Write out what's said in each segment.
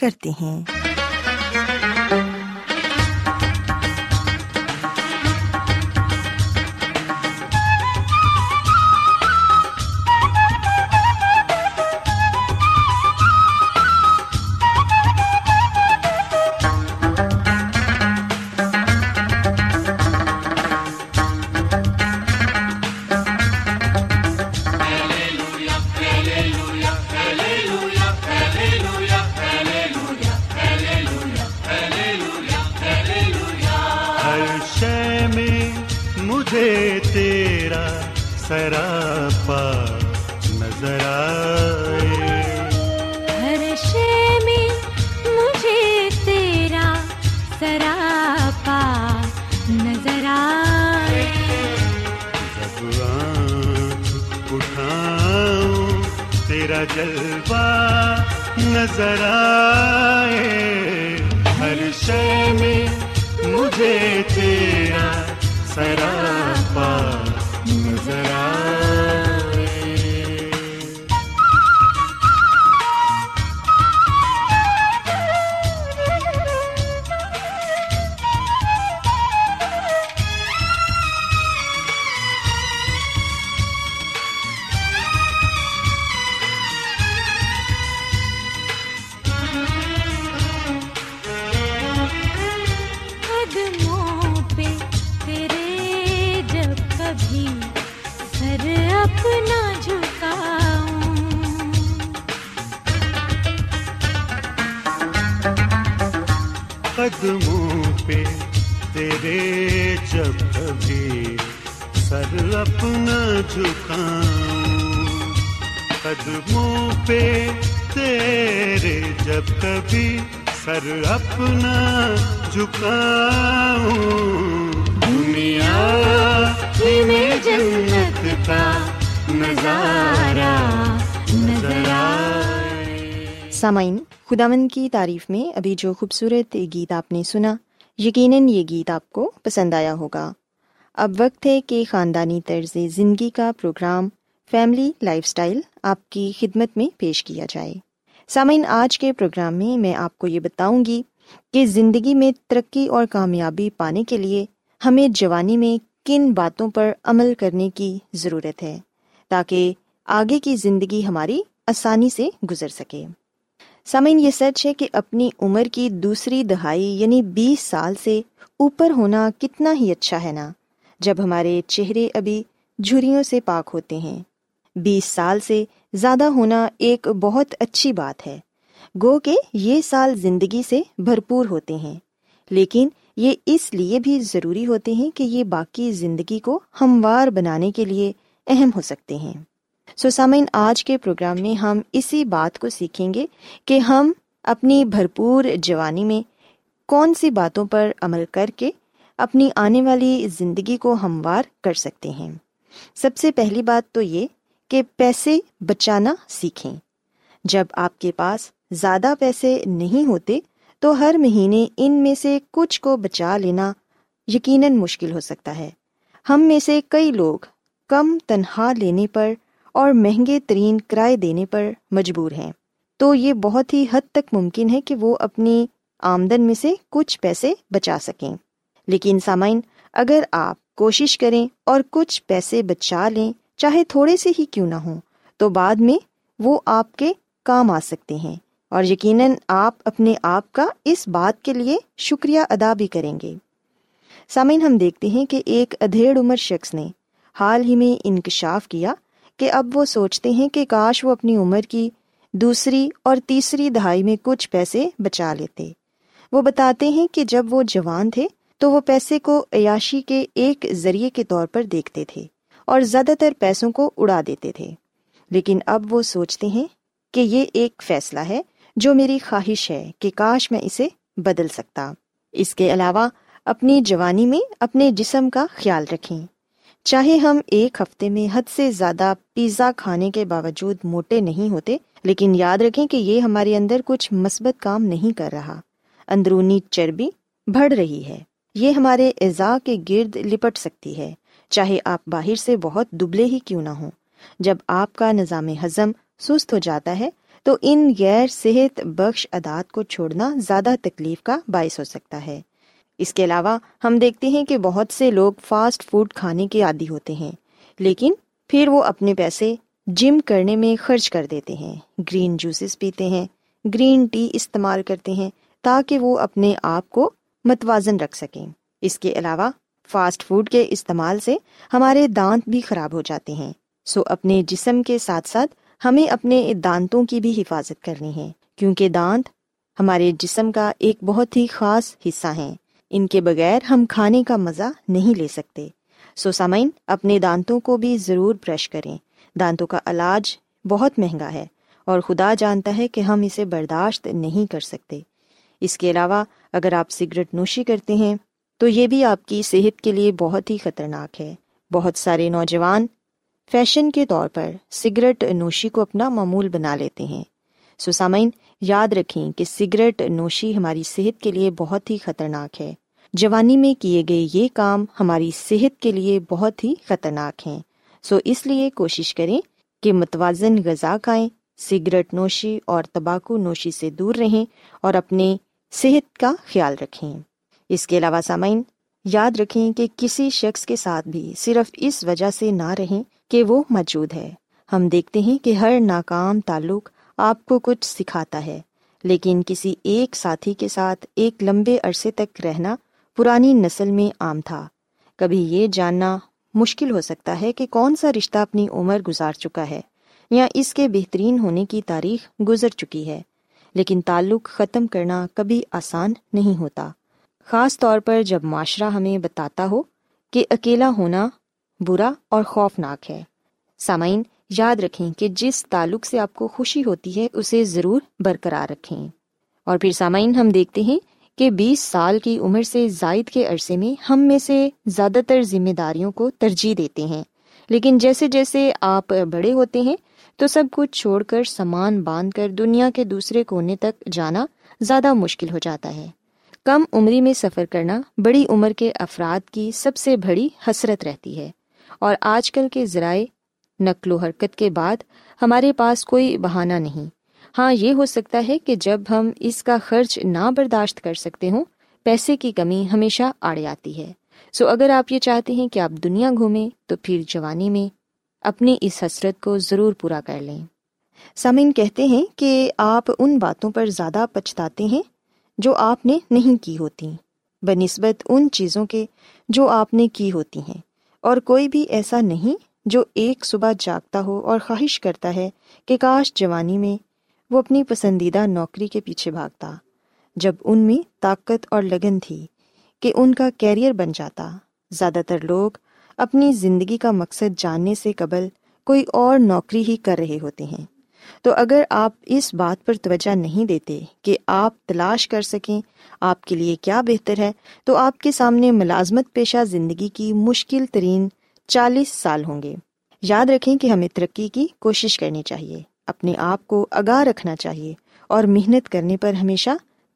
کرتے ہیں سر اپنا جھکاؤں۔ دنیا میں جنت کا نظارہ نظر سامعین خداون کی تعریف میں ابھی جو خوبصورت گیت آپ نے سنا، یقیناً یہ گیت آپ کو پسند آیا ہوگا۔ اب وقت ہے کہ خاندانی طرز زندگی کا پروگرام، فیملی لائف اسٹائل آپ کی خدمت میں پیش کیا جائے۔ سامعین، آج کے پروگرام میں میں آپ کو یہ بتاؤں گی کہ زندگی میں ترقی اور کامیابی پانے کے لیے ہمیں جوانی میں کن باتوں پر عمل کرنے کی ضرورت ہے تاکہ آگے کی زندگی ہماری آسانی سے گزر سکے۔ سامعین، یہ سچ ہے کہ اپنی عمر کی دوسری دہائی یعنی بیس سال سے اوپر ہونا کتنا ہی اچھا ہے نا؟ جب ہمارے چہرے ابھی جھریوں سے پاک ہوتے ہیں، بیس سال سے زیادہ ہونا ایک بہت اچھی بات ہے۔ گو کہ یہ سال زندگی سے بھرپور ہوتے ہیں۔ لیکن یہ اس لیے بھی ضروری ہوتے ہیں کہ یہ باقی زندگی کو ہموار بنانے کے لیے اہم ہو سکتے ہیں۔ سو سامعین، آج کے پروگرام میں ہم اسی بات کو سیکھیں گے کہ ہم اپنی بھرپور جوانی میں کون سی باتوں پر عمل کر کے اپنی آنے والی زندگی کو ہموار کر سکتے ہیں۔ سب سے پہلی بات تو یہ کہ پیسے بچانا سیکھیں۔ جب آپ کے پاس زیادہ پیسے نہیں ہوتے تو ہر مہینے ان میں سے کچھ کو بچا لینا یقیناً مشکل ہو سکتا ہے۔ ہم میں سے کئی لوگ کم تنخواہ لینے پر اور مہنگے ترین کرائے دینے پر مجبور ہیں۔ تو یہ بہت ہی حد تک ممکن ہے کہ وہ اپنی آمدن میں سے کچھ پیسے بچا سکیں۔ لیکن سامعین، اگر آپ کوشش کریں اور کچھ پیسے بچا لیں چاہے تھوڑے سے ہی کیوں نہ ہوں، تو بعد میں وہ آپ کے کام آ سکتے ہیں۔ اور یقیناً آپ اپنے آپ کا اس بات کے لیے شکریہ ادا بھی کریں گے۔ سامعین، ہم دیکھتے ہیں کہ ایک ادھیڑ عمر شخص نے حال ہی میں انکشاف کیا کہ اب وہ سوچتے ہیں کہ کاش وہ اپنی عمر کی دوسری اور تیسری دہائی میں کچھ پیسے بچا لیتے۔ وہ بتاتے ہیں کہ جب وہ جوان تھے تو وہ پیسے کو عیاشی کے ایک ذریعے کے طور پر دیکھتے تھے۔ اور زیادہ تر پیسوں کو اڑا دیتے تھے۔ لیکن اب وہ سوچتے ہیں کہ یہ ایک فیصلہ ہے جو میری خواہش ہے کہ کاش میں اسے بدل سکتا۔ اس کے علاوہ اپنی جوانی میں اپنے جسم کا خیال رکھیں۔ چاہے ہم ایک ہفتے میں حد سے زیادہ پیزا کھانے کے باوجود موٹے نہیں ہوتے، لیکن یاد رکھیں کہ یہ ہمارے اندر کچھ مثبت کام نہیں کر رہا۔ اندرونی چربی بڑھ رہی ہے۔ یہ ہمارے اعضاء کے گرد لپٹ سکتی ہے۔ چاہے آپ باہر سے بہت دبلے ہی کیوں نہ ہوں۔ جب آپ کا نظام ہضم سست ہو جاتا ہے، تو ان غیر صحت بخش ادات کو چھوڑنا زیادہ تکلیف کا باعث ہو سکتا ہے۔ اس کے علاوہ، ہم دیکھتے ہیں کہ بہت سے لوگ فاسٹ فوڈ کھانے کے عادی ہوتے ہیں، لیکن پھر وہ اپنے پیسے جم کرنے میں خرچ کر دیتے ہیں۔ گرین جوسز پیتے ہیں، گرین ٹی استعمال کرتے ہیں تاکہ وہ اپنے آپ کو متوازن رکھ سکیں۔ اس کے علاوہ فاسٹ فوڈ کے استعمال سے ہمارے دانت بھی خراب ہو جاتے ہیں۔ سو اپنے جسم کے ساتھ ساتھ ہمیں اپنے دانتوں کی بھی حفاظت کرنی ہے، کیونکہ دانت ہمارے جسم کا ایک بہت ہی خاص حصہ ہیں۔ ان کے بغیر ہم کھانے کا مزہ نہیں لے سکتے۔ سو سامعین، اپنے دانتوں کو بھی ضرور برش کریں۔ دانتوں کا علاج بہت مہنگا ہے اور خدا جانتا ہے کہ ہم اسے برداشت نہیں کر سکتے۔ اس کے علاوہ، اگر آپ سگریٹ نوشی کرتے ہیں تو یہ بھی آپ کی صحت کے لیے بہت ہی خطرناک ہے۔ بہت سارے نوجوان فیشن کے طور پر سگریٹ نوشی کو اپنا معمول بنا لیتے ہیں۔ سسامین، یاد رکھیں کہ سگریٹ نوشی ہماری صحت کے لیے بہت ہی خطرناک ہے۔ جوانی میں کیے گئے یہ کام ہماری صحت کے لیے بہت ہی خطرناک ہیں۔ سو اس لیے کوشش کریں کہ متوازن غذا کھائیں، سگریٹ نوشی اور تمباکو نوشی سے دور رہیں اور اپنے صحت کا خیال رکھیں۔ اس کے علاوہ سامعین، یاد رکھیں کہ کسی شخص کے ساتھ بھی صرف اس وجہ سے نہ رہیں کہ وہ موجود ہے۔ ہم دیکھتے ہیں کہ ہر ناکام تعلق آپ کو کچھ سکھاتا ہے، لیکن کسی ایک ساتھی کے ساتھ ایک لمبے عرصے تک رہنا پرانی نسل میں عام تھا۔ کبھی یہ جاننا مشکل ہو سکتا ہے کہ کون سا رشتہ اپنی عمر گزار چکا ہے یا اس کے بہترین ہونے کی تاریخ گزر چکی ہے، لیکن تعلق ختم کرنا کبھی آسان نہیں ہوتا۔ خاص طور پر جب معاشرہ ہمیں بتاتا ہو کہ اکیلا ہونا برا اور خوفناک ہے۔ سامعین، یاد رکھیں کہ جس تعلق سے آپ کو خوشی ہوتی ہے، اسے ضرور برقرار رکھیں۔ اور پھر سامعین، ہم دیکھتے ہیں کہ بیس سال کی عمر سے زائد کے عرصے میں ہم میں سے زیادہ تر ذمہ داریوں کو ترجیح دیتے ہیں۔ لیکن جیسے جیسے آپ بڑے ہوتے ہیں، تو سب کچھ چھوڑ کر سامان باندھ کر دنیا کے دوسرے کونے تک جانا زیادہ مشکل ہو جاتا ہے۔ کم عمری میں سفر کرنا بڑی عمر کے افراد کی سب سے بڑی حسرت رہتی ہے۔ اور آج کل کے ذرائع نقل و حرکت کے بعد ہمارے پاس کوئی بہانہ نہیں۔ ہاں یہ ہو سکتا ہے کہ جب ہم اس کا خرچ نہ برداشت کر سکتے ہوں، پیسے کی کمی ہمیشہ آڑے آتی ہے۔ سو اگر آپ یہ چاہتے ہیں کہ آپ دنیا گھومیں، تو پھر جوانی میں اپنی اس حسرت کو ضرور پورا کر لیں۔ سمن کہتے ہیں کہ آپ ان باتوں پر زیادہ پچھتاتے ہیں جو آپ نے نہیں کی ہوتی بہ نسبت ان چیزوں کے جو آپ نے کی ہوتی ہیں۔ اور کوئی بھی ایسا نہیں جو ایک صبح جاگتا ہو اور خواہش کرتا ہے کہ کاش جوانی میں وہ اپنی پسندیدہ نوکری کے پیچھے بھاگتا۔ جب ان میں طاقت اور لگن تھی کہ ان کا کیریئر بن جاتا، زیادہ تر لوگ اپنی زندگی کا مقصد جاننے سے قبل کوئی اور نوکری ہی کر رہے ہوتے ہیں۔ تو اگر آپ اس بات پر توجہ نہیں دیتے کہ آپ تلاش کر سکیں آپ کے لیے کیا بہتر ہے، تو آپ کے سامنے ملازمت پیشہ زندگی کی مشکل ترین چالیس سال ہوں گے۔ یاد رکھیں کہ ہمیں ترقی کی کوشش کرنی چاہیے، اپنے آپ کو آگاہ رکھنا چاہیے اور محنت کرنے پر ہمیشہ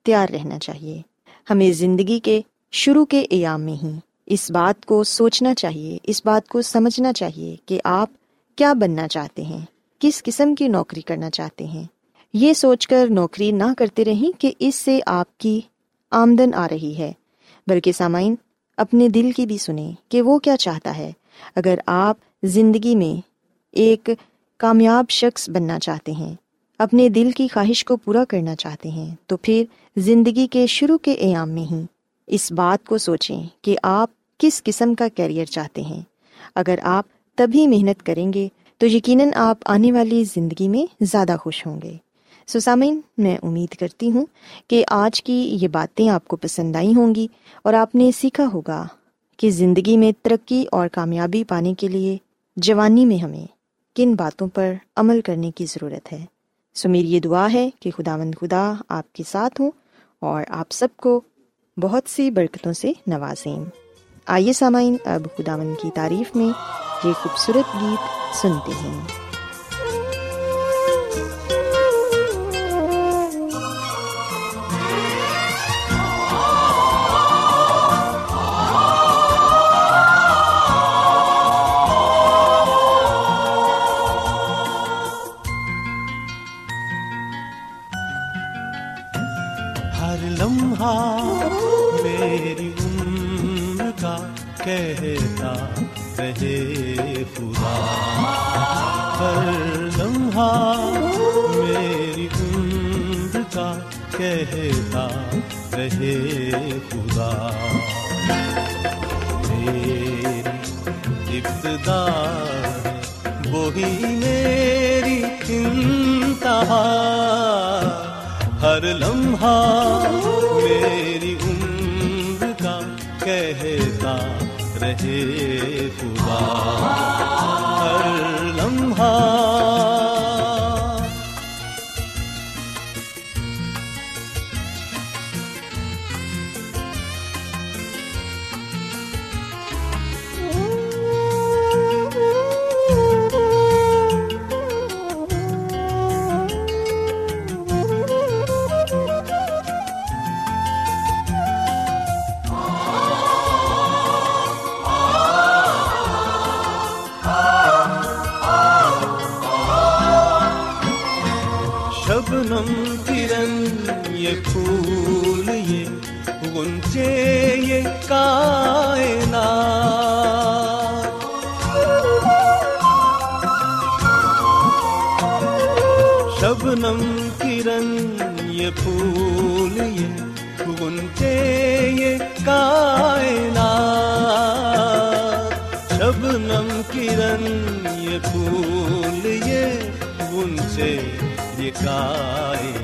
تیار رہنا چاہیے۔ ہمیں زندگی کے شروع کے ایام میں ہی اس بات کو سوچنا چاہیے، اس بات کو سمجھنا چاہیے کہ آپ کیا بننا چاہتے ہیں۔ کس قسم کی نوکری کرنا چاہتے ہیں؟ یہ سوچ کر نوکری نہ کرتے رہیں کہ اس سے آپ کی آمدن آ رہی ہے۔ بلکہ سامعین، اپنے دل کی بھی سنیں کہ وہ کیا چاہتا ہے۔ اگر آپ زندگی میں ایک کامیاب شخص بننا چاہتے ہیں، اپنے دل کی خواہش کو پورا کرنا چاہتے ہیں، تو پھر زندگی کے شروع کے ایام میں ہی اس بات کو سوچیں کہ آپ کس قسم کا کیریئر چاہتے ہیں۔ اگر آپ تبھی محنت کریں گے تو یقیناً آپ آنے والی زندگی میں زیادہ خوش ہوں گے۔ سسامین میں امید کرتی ہوں کہ آج کی یہ باتیں آپ کو پسند آئی ہوں گی اور آپ نے سیکھا ہوگا کہ زندگی میں ترقی اور کامیابی پانے کے لیے جوانی میں ہمیں کن باتوں پر عمل کرنے کی ضرورت ہے۔ سو میری یہ دعا ہے کہ خدا مند خدا آپ کے ساتھ ہوں اور آپ سب کو بہت سی برکتوں سے نوازیں۔ آئیے سامعین، اب خدا مند کی تعریف میں یہ خوبصورت گیت سنتے ہیں۔ ابتدا وہی میری انتہا۔ ہر لمحہ میری عمر کا کہتا رہے خدا۔ ہر لمحہ یہ پھول، یہ گنجے، یہ کائنات۔ شبنم کرن، یہ پھول، یہ گنچے یہ کائنات۔ شبنم کرن، یہ پھول، یہ گنچے یہ کائنات۔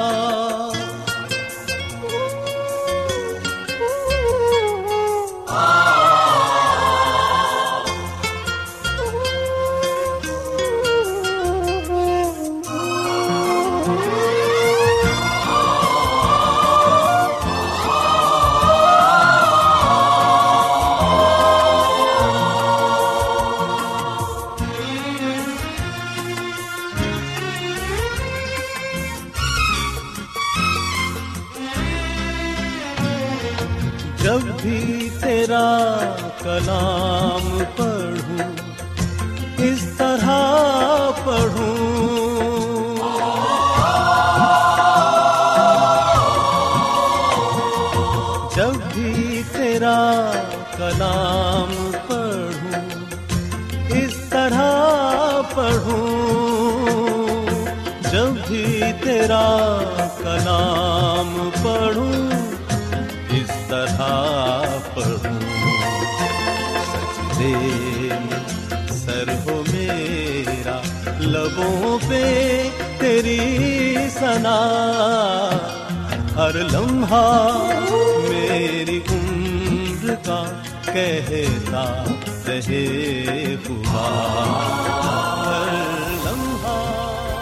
جب بھی تیرا کلام پڑھوں، اس طرح پڑھوں۔ سجدے میں سر ہو میرا، لبوں پہ تیری سنا ہر لمحہ میری عمر کا کہتا رہے ہوا۔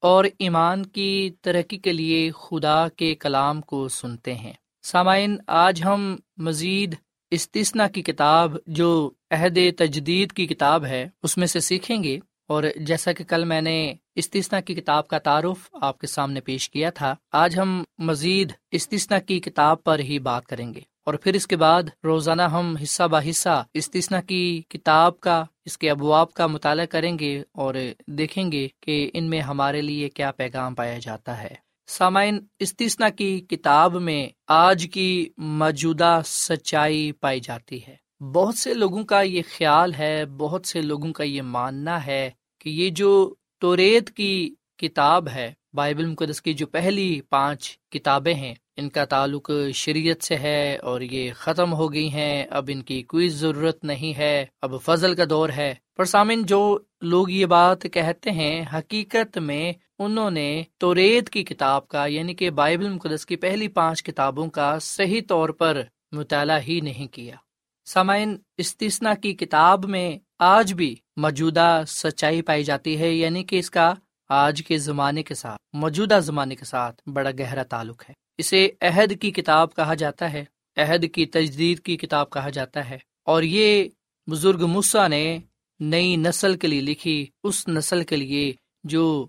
اور ایمان کی ترقی کے لیے خدا کے کلام کو سنتے ہیں۔ سامعین، آج ہم مزید استثنا کی کتاب، جو عہد تجدید کی کتاب ہے، اس میں سے سیکھیں گے۔ اور جیسا کہ کل میں نے استثنا کی کتاب کا تعارف آپ کے سامنے پیش کیا تھا، آج ہم مزید استثنا کی کتاب پر ہی بات کریں گے۔ اور پھر اس کے بعد روزانہ ہم حصہ بہ حصہ استثنا کی کتاب کا، اس کے ابواب کا مطالعہ کریں گے اور دیکھیں گے کہ ان میں ہمارے لیے کیا پیغام پایا جاتا ہے۔ سامعین استثنا کی کتاب میں آج کی موجودہ سچائی پائی جاتی ہے۔ بہت سے لوگوں کا یہ خیال ہے، بہت سے لوگوں کا یہ ماننا ہے کہ یہ جو توریت کی کتاب ہے بائبل مقدس کی جو پہلی پانچ کتابیں ہیں، ان کا تعلق شریعت سے ہے اور یہ ختم ہو گئی ہیں۔ اب ان کی کوئی ضرورت نہیں ہے۔ اب فضل کا دور ہے۔ پر سامن جو لوگ یہ بات کہتے ہیں، حقیقت میں انہوں نے توریت کی کتاب کا یعنی کہ بائبل مقدس کی پہلی پانچ کتابوں کا صحیح طور پر مطالعہ ہی نہیں کیا۔ سامعین استثنا کی کتاب میں آج بھی موجودہ سچائی پائی جاتی ہے یعنی کہ اس کا آج کے زمانے کے ساتھ، موجودہ زمانے کے ساتھ بڑا گہرا تعلق ہے۔ اسے عہد کی کتاب کہا جاتا ہے، عہد کی تجدید کی کتاب کہا جاتا ہے۔ اور یہ بزرگ مسا نے نئی نسل کے لیے لکھی، اس نسل کے لیے جو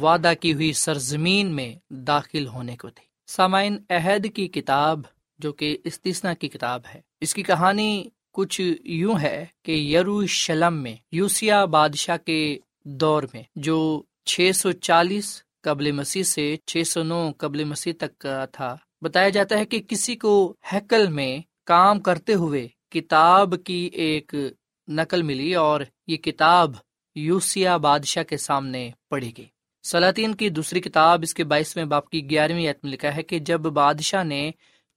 وعدہ کی ہوئی سرزمین میں داخل ہونے کو تھی۔ سامعین، عہد کی کتاب جو کہ استثنا کی کتاب ہے، اس کی کہانی کچھ یوں ہے کہ یرو شلم میں یوسیا بادشاہ کے دور میں، جو چھ سو چالیس قبل مسیح سے چھ سو نو قبل مسیح تک کا تھا۔ بتایا جاتا ہے کہ کسی کو ہیکل میں کام کرتے ہوئے کتاب کی ایک نقل ملی اور یہ کتاب یوسیا بادشاہ کے سامنے پڑھی گئی۔ سلاطین کی دوسری کتاب اس کے بائیسویں باپ کی گیارہویں میں لکھا ہے کہ جب بادشاہ نے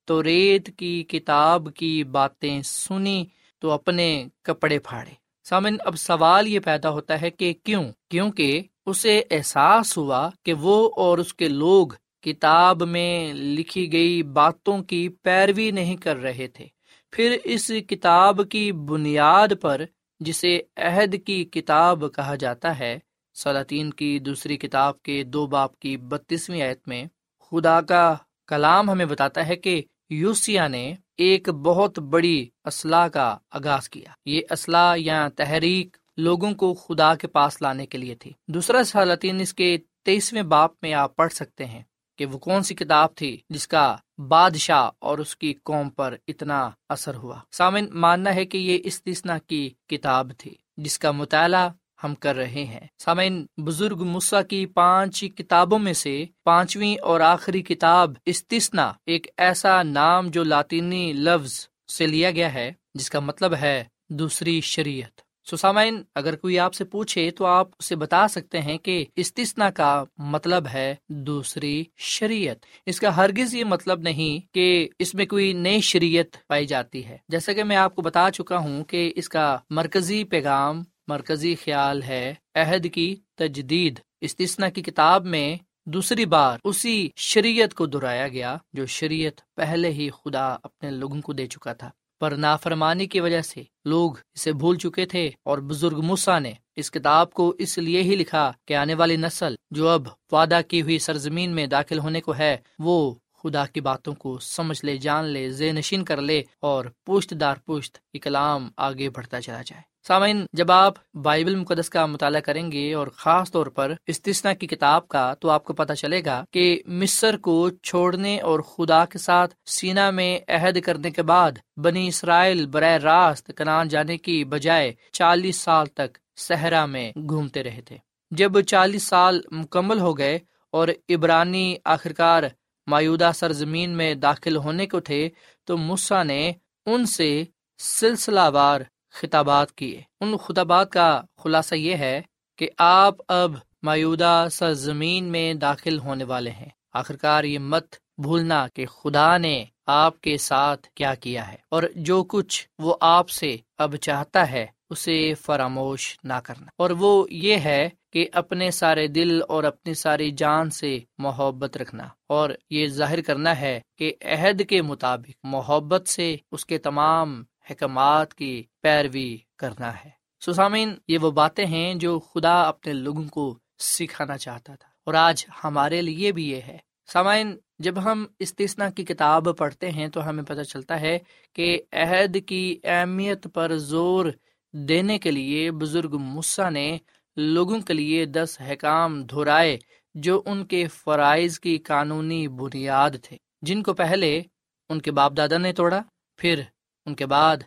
تو ریت کی کتاب کی باتیں سنی تو اپنے کپڑے پھاڑے۔ سامن اب سوال یہ پیدا ہوتا ہے کہ کیوں؟ کیونکہ اسے احساس ہوا کہ وہ اور اس کے لوگ کتاب میں لکھی گئی باتوں کی پیروی نہیں کر رہے تھے۔ پھر اس کتاب کی بنیاد پر جسے عہد کی کتاب کہا جاتا ہے، سلاطین کی دوسری کتاب کے دو باپ کی بتیسویں آیت میں خدا کا کلام ہمیں بتاتا ہے کہ یوسیا نے ایک بہت بڑی اسلحہ کا آغاز کیا۔ یہ اسلحہ یا تحریک لوگوں کو خدا کے پاس لانے کے لیے تھی۔ دوسرا سلاطین اس کے تیسویں باپ میں آپ پڑھ سکتے ہیں کہ وہ کون سی کتاب تھی جس کا بادشاہ اور اس کی قوم پر اتنا اثر ہوا۔ سامن ماننا ہے کہ یہ استثنا کی کتاب تھی جس کا مطالعہ ہم کر رہے ہیں۔ سامعین، بزرگ مسا کی پانچ کتابوں میں سے پانچویں اور آخری کتاب استثنا ایک ایسا نام جو لاطینی لفظ سے لیا گیا ہے جس کا مطلب ہے دوسری شریعت۔ سو سامعین اگر کوئی آپ سے پوچھے تو آپ اسے بتا سکتے ہیں کہ استثنا کا مطلب ہے دوسری شریعت۔ اس کا ہرگز یہ مطلب نہیں کہ اس میں کوئی نئی شریعت پائی جاتی ہے۔ جیسا کہ میں آپ کو بتا چکا ہوں کہ اس کا مرکزی پیغام، مرکزی خیال ہے عہد کی تجدید۔ استثنا کی کتاب میں دوسری بار اسی شریعت کو دہرایا گیا جو شریعت پہلے ہی خدا اپنے لوگوں کو دے چکا تھا۔ پر نافرمانی کی وجہ سے لوگ اسے بھول چکے تھے اور بزرگ موسا نے اس کتاب کو اس لیے ہی لکھا کہ آنے والی نسل جو اب وعدہ کی ہوئی سرزمین میں داخل ہونے کو ہے، وہ خدا کی باتوں کو سمجھ لے، جان لے زینشین کر لے اور پوشت دار پوشت یہ کلام آگے بڑھتا چلا جائے۔ سامعین، جب آپ بائبل مقدس کا مطالعہ کریں گے اور خاص طور پر استثنا کی کتاب کا، تو آپ کو پتہ چلے گا کہ مصر کو چھوڑنے اور خدا کے ساتھ سینا میں عہد کرنے کے بعد بنی اسرائیل براہ راست کنان جانے کی بجائے چالیس سال تک صحرا میں گھومتے رہے تھے۔ جب چالیس سال مکمل ہو گئے اور عبرانی آخرکار مایودہ سرزمین میں داخل ہونے کو تھے، تو مسا نے ان سے سلسلہ وار خطابات کیے۔ ان خطابات کا خلاصہ یہ ہے کہ آپ اب مایودہ سرزمین میں داخل ہونے والے ہیں۔ آخرکار یہ مت بھولنا کہ خدا نے آپ کے ساتھ کیا کیا ہے اور جو کچھ وہ آپ سے اب چاہتا ہے اسے فراموش نہ کرنا۔ اور وہ یہ ہے کہ اپنے سارے دل اور اپنی ساری جان سے محبت رکھنا اور یہ ظاہر کرنا ہے کہ عہد کے مطابق محبت سے اس کے تمام حکمات کی پیروی کرنا ہے۔ سسامین یہ وہ باتیں ہیں جو خدا اپنے لوگوں کو سکھانا چاہتا تھا۔ اور آج ہمارے لیے بھی یہ ہے۔ سامعین، جب ہم استثنا کی کتاب پڑھتے ہیں تو ہمیں پتہ چلتا ہے کہ عہد کی اہمیت پر زور دینے کے لیے بزرگ مسا نے لوگوں کے لیے دس حکام دہرائے جو ان کے فرائض کی قانونی بنیاد تھے۔ جن کو پہلے ان کے باپ دادا نے توڑا، پھر ان کے بعد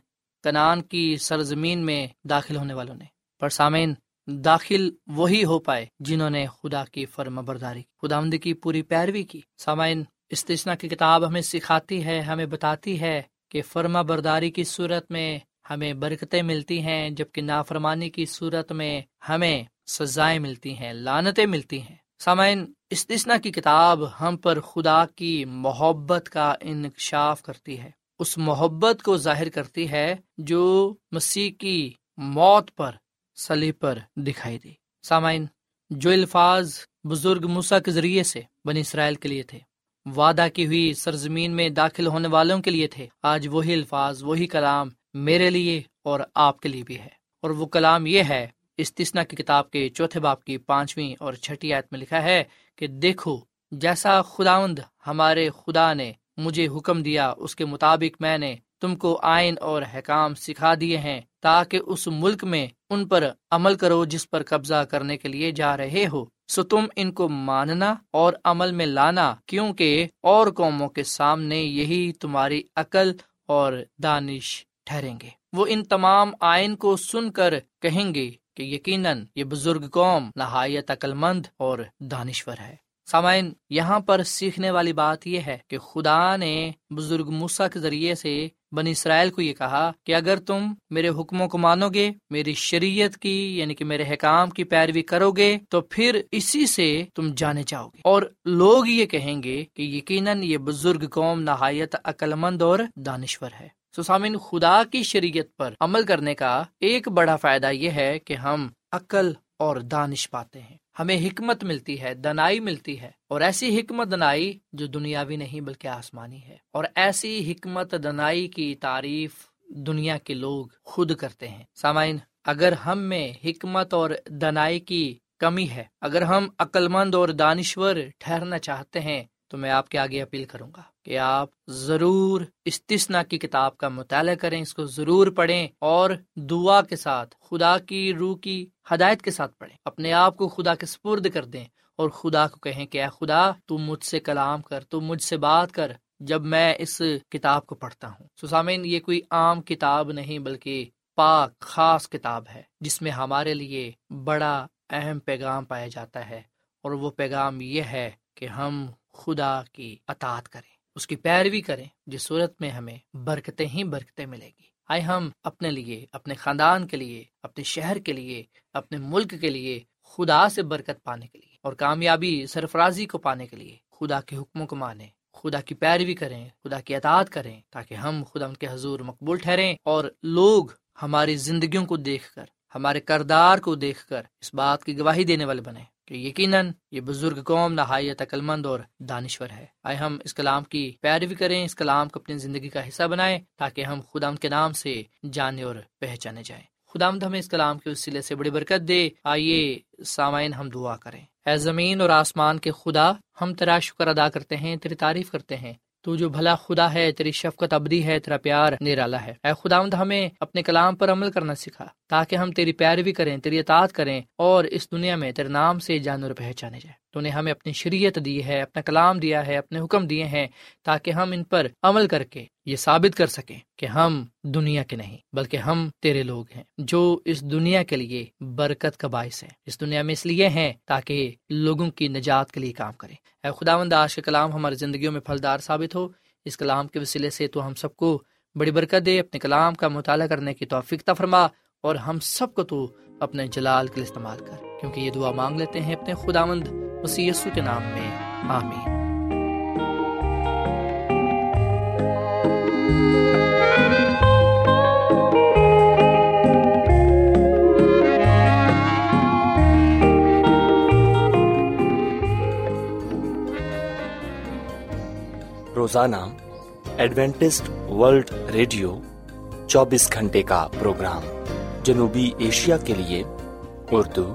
کنان کی سرزمین میں داخل ہونے والوں نے۔ پر سامعین، داخل وہی ہو پائے جنہوں نے خدا کی فرم برداری خدا کی پوری پیروی کی۔ سامعین استثنا کی کتاب ہمیں سکھاتی ہے، ہمیں بتاتی ہے کہ فرما برداری کی صورت میں ہمیں برکتیں ملتی ہیں، جبکہ نافرمانی کی صورت میں ہمیں سزائیں ملتی ہیں لانتیں ملتی ہیں۔ سامعین استثنا کی کتاب ہم پر خدا کی محبت کا انکشاف کرتی ہے۔ اس محبت کو ظاہر کرتی ہے جو مسیح کی موت پر سلی پر دکھائی دی۔ سامعین، جو الفاظ بزرگ مسا کے ذریعے سے بنی اسرائیل کے لیے تھے، وعدہ کی ہوئی سرزمین میں داخل ہونے والوں کے لیے تھے، آج وہی الفاظ، وہی کلام میرے لیے اور آپ کے لیے بھی ہے۔ اور وہ کلام یہ ہے استثنا کی کتاب کے چوتھے باپ کی پانچویں اور چھٹی آیت میں لکھا ہے کہ دیکھو، جیسا خداوند ہمارے خدا نے مجھے حکم دیا، اس کے مطابق میں نے تم کو آئین اور حکام سکھا دیے ہیں، تاکہ اس ملک میں ان پر عمل کرو جس پر قبضہ کرنے کے لیے جا رہے ہو۔ سو تم ان کو ماننا اور عمل میں لانا، کیونکہ اور قوموں کے سامنے یہی تمہاری عقل اور دانش ٹھہریں گے۔ وہ ان تمام آئین کو سن کر کہیں گے کہ یقیناً یہ بزرگ قوم نہایت عقل مند اور دانشور ہے۔ سامعین، یہاں پر سیکھنے والی بات یہ ہے کہ خدا نے بزرگ موسا کے ذریعے سے بنی اسرائیل کو یہ کہا کہ اگر تم میرے حکموں کو مانو گے، میری شریعت کی یعنی کہ میرے حکام کی پیروی کرو گے، تو پھر اسی سے تم جانے چاہو گے۔ اور لوگ یہ کہیں گے کہ یقیناً یہ بزرگ قوم نہایت عقل مند اور دانشور ہے۔ سامن خدا کی شریعت پر عمل کرنے کا ایک بڑا فائدہ یہ ہے کہ ہم عقل اور دانش پاتے ہیں۔ ہمیں حکمت ملتی ہے، دنائی ملتی ہے، اور ایسی حکمت دنائی جو دنیاوی نہیں بلکہ آسمانی ہے۔ اور ایسی حکمت دنائی کی تعریف دنیا کے لوگ خود کرتے ہیں۔ سامعین، اگر ہم میں حکمت اور دنائی کی کمی ہے، اگر ہم عقل مند اور دانشور ٹھہرنا چاہتے ہیں، تو میں آپ کے آگے اپیل کروں گا۔ کہ آپ ضرور استثنا کی کتاب کا مطالعہ کریں، اس کو ضرور پڑھیں اور دعا کے ساتھ، خدا کی روح کی ہدایت کے ساتھ پڑھیں۔ اپنے آپ کو خدا کے سپرد کر دیں اور خدا کو کہیں کہ اے خدا تم مجھ سے کلام کر تم مجھ سے بات کر جب میں اس کتاب کو پڑھتا ہوں۔ سسامین یہ کوئی عام کتاب نہیں بلکہ پاک، خاص کتاب ہے، جس میں ہمارے لیے بڑا اہم پیغام پایا جاتا ہے۔ اور وہ پیغام یہ ہے کہ ہم خدا کی اطاعت کریں۔ اس کی پیروی کریں جس صورت میں ہمیں برکتیں ہی برکتیں ملے گی۔ آئے ہم اپنے لیے، اپنے خاندان کے لیے، اپنے شہر کے لیے، اپنے ملک کے لیے خدا سے برکت پانے کے لیے اور کامیابی سرفرازی کو پانے کے لیے خدا کے حکموں کو مانیں، خدا کی پیروی کریں، خدا کی اطاعت کریں تاکہ ہم خدا ان کے حضور مقبول ٹھہریں اور لوگ ہماری زندگیوں کو دیکھ کر، ہمارے کردار کو دیکھ کر اس بات کی گواہی دینے والے بنے کہ یقیناً یہ بزرگ قوم نہایت عقل مند اور دانشور ہے۔ آئے ہم اس کلام کی پیروی کریں، اس کلام کو اپنی زندگی کا حصہ بنائیں تاکہ ہم خدا کے نام سے جانے اور پہچانے جائیں۔ خدا ہمیں اس کلام کے وسیلے سے بڑی برکت دے۔ آئیے سامعین ہم دعا کریں۔ اے زمین اور آسمان کے خدا، ہم تیرا شکر ادا کرتے ہیں، تیری تعریف کرتے ہیں۔ تو جو بھلا خدا ہے، تیری شفقت ابدی ہے، تیرا پیار نرالا ہے۔ اے خداوند، ہمیں اپنے کلام پر عمل کرنا سکھا، تاکہ ہم تیری پیروی کریں، تیری اطاعت کریں اور اس دنیا میں تیرے نام سے جانور پہچانے جائیں۔ تو نے ہمیں اپنی شریعت دی ہے، اپنا کلام دیا ہے، اپنے حکم دیے ہیں تاکہ ہم ان پر عمل کر کے یہ ثابت کر سکیں کہ ہم دنیا کے نہیں، بلکہ ہم تیرے لوگ ہیں، جو اس دنیا کے لیے برکت کا باعث ہے اس دنیا میں اس لیے ہیں تاکہ لوگوں کی نجات کے لیے کام کریں۔ اے خدا آج کے کلام ہماری زندگیوں میں پھلدار ثابت ہو۔ اس کلام کے وسیلے سے تو ہم سب کو بڑی برکت دے، اپنے کلام کا مطالعہ کرنے کی توفیق فرما اور ہم سب کو تو اپنے جلال کے لیے استعمال کر۔ کیونکہ یہ دعا مانگ لیتے ہیں اپنے خدا مند یسو کے نام میں۔ آمین۔ روزانہ ایڈوینٹسٹ ورلڈ ریڈیو چوبیس گھنٹے کا پروگرام جنوبی ایشیا کے لیے اردو